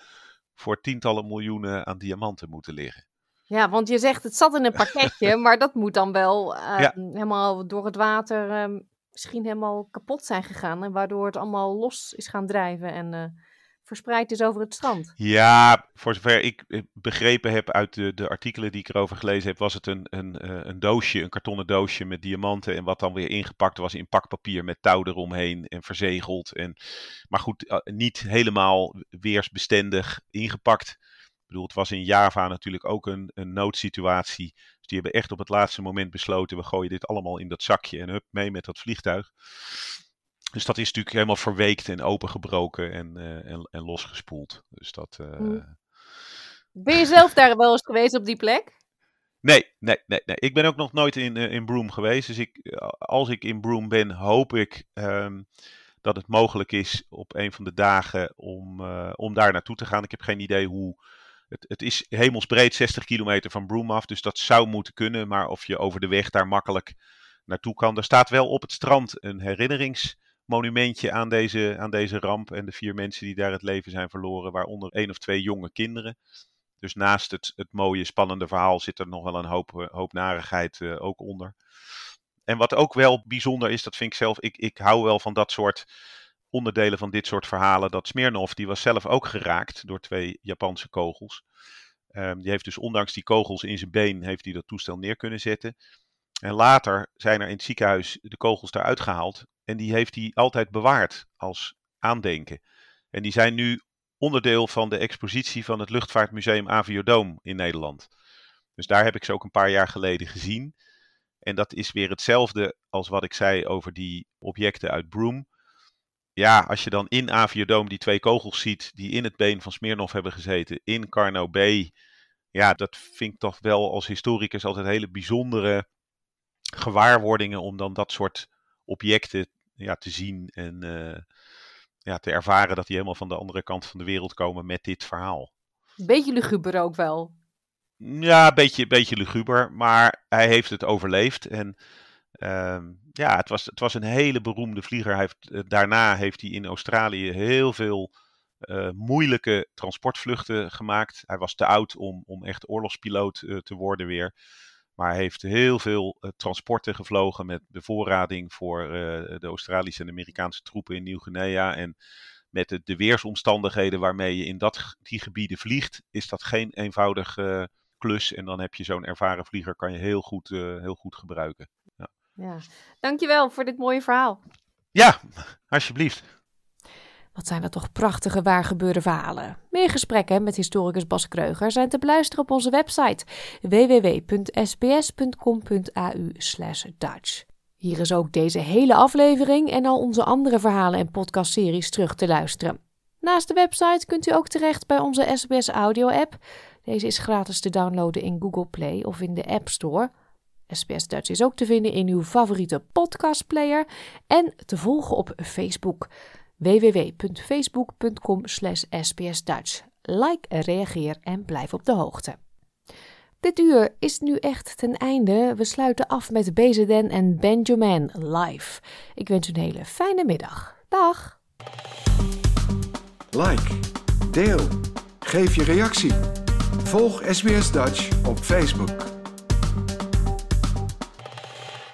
voor tientallen miljoenen aan diamanten moeten liggen. Ja, want je zegt het zat in een pakketje, maar dat moet dan wel uh, ja. helemaal door het water uh, misschien helemaal kapot zijn gegaan. En waardoor het allemaal los is gaan drijven en uh, verspreid is over het strand. Ja, voor zover ik begrepen heb uit de, de artikelen die ik erover gelezen heb, was het een, een, een doosje, een kartonnen doosje met diamanten. En wat dan weer ingepakt was in pakpapier met touw eromheen en verzegeld. En, maar goed, niet helemaal weersbestendig ingepakt. Bedoel, het was in Java natuurlijk ook een, een noodsituatie. Dus die hebben echt op het laatste moment besloten, we gooien dit allemaal in dat zakje en hup, mee met dat vliegtuig. Dus dat is natuurlijk helemaal verweekt en opengebroken en, uh, en, en losgespoeld. Dus dat. Uh... Ben je zelf daar wel eens geweest op die plek? Nee, nee, nee, nee. Ik ben ook nog nooit in, uh, in Broome geweest. Dus ik, als ik in Broome ben, hoop ik um, dat het mogelijk is op een van de dagen om, om daar naartoe te gaan. Ik heb geen idee hoe. Het, het is hemelsbreed 60 kilometer van Broome dus dat zou moeten kunnen. Maar of je over de weg daar makkelijk naartoe kan. Er staat wel op het strand een herinnerings monumentje aan deze, aan deze ramp en de vier mensen die daar het leven zijn verloren, waaronder één of twee jonge kinderen. Dus naast het, het mooie, spannende verhaal zit er nog wel een hoop, hoop narigheid uh, ook onder. En wat ook wel bijzonder is, dat vind ik zelf, ik, ik hou wel van dat soort onderdelen van dit soort verhalen. Dat Smirnov, die was zelf ook geraakt door twee Japanse kogels. Um, die heeft dus ondanks die kogels in zijn been, heeft hij dat toestel neer kunnen zetten. En later zijn er in het ziekenhuis de kogels eruit gehaald. En die heeft hij altijd bewaard als aandenken. En die zijn nu onderdeel van de expositie van het Luchtvaartmuseum Aviodome in Nederland. Dus daar heb ik ze ook een paar jaar geleden gezien. En dat is weer hetzelfde als wat ik zei over die objecten uit Broome. Ja, als je dan in Aviodome die twee kogels ziet die in het been van Smirnov hebben gezeten, in Carno Bay. Ja, dat vind ik toch wel als historicus altijd hele bijzondere gewaarwordingen om dan dat soort objecten ja, te zien en uh, ja, te ervaren dat die helemaal van de andere kant van de wereld komen met dit verhaal. Beetje luguber ook wel. Ja, een beetje, beetje luguber, maar hij heeft het overleefd. En uh, ja, het was, het was een hele beroemde vlieger. Hij heeft, uh, daarna heeft hij in Australië heel veel uh, moeilijke transportvluchten gemaakt. Hij was te oud om, om echt oorlogspiloot te worden weer. Maar hij heeft heel veel transporten gevlogen met bevoorrading voor de Australische en Amerikaanse troepen in Nieuw-Guinea. En met de, de, weersomstandigheden waarmee je in dat, die gebieden vliegt, is dat geen eenvoudige klus. En dan heb je zo'n ervaren vlieger, kan je heel goed, heel goed gebruiken. Ja. dankjewel voor dit mooie verhaal. Ja, alsjeblieft. Wat zijn dat toch prachtige waargebeurde verhalen. Meer gesprekken met historicus Bas Kreuger zijn te beluisteren op onze website www.sbs.com.au Dutch. Hier is ook deze hele aflevering en al onze andere verhalen en podcastseries terug te luisteren. Naast de website kunt u ook terecht bij onze SBS Audio app. Deze is gratis te downloaden in Google Play of in de App Store. SBS Dutch is ook te vinden in uw favoriete podcastplayer en te volgen op Facebook www.facebook.com sbsdutch. Like, reageer en blijf op de hoogte. Dit uur is nu echt ten einde. We sluiten af met Bezeden en Benjamin live. Ik wens u een hele fijne middag. Dag! Like, deel, geef je reactie. Volg SBS Dutch op Facebook.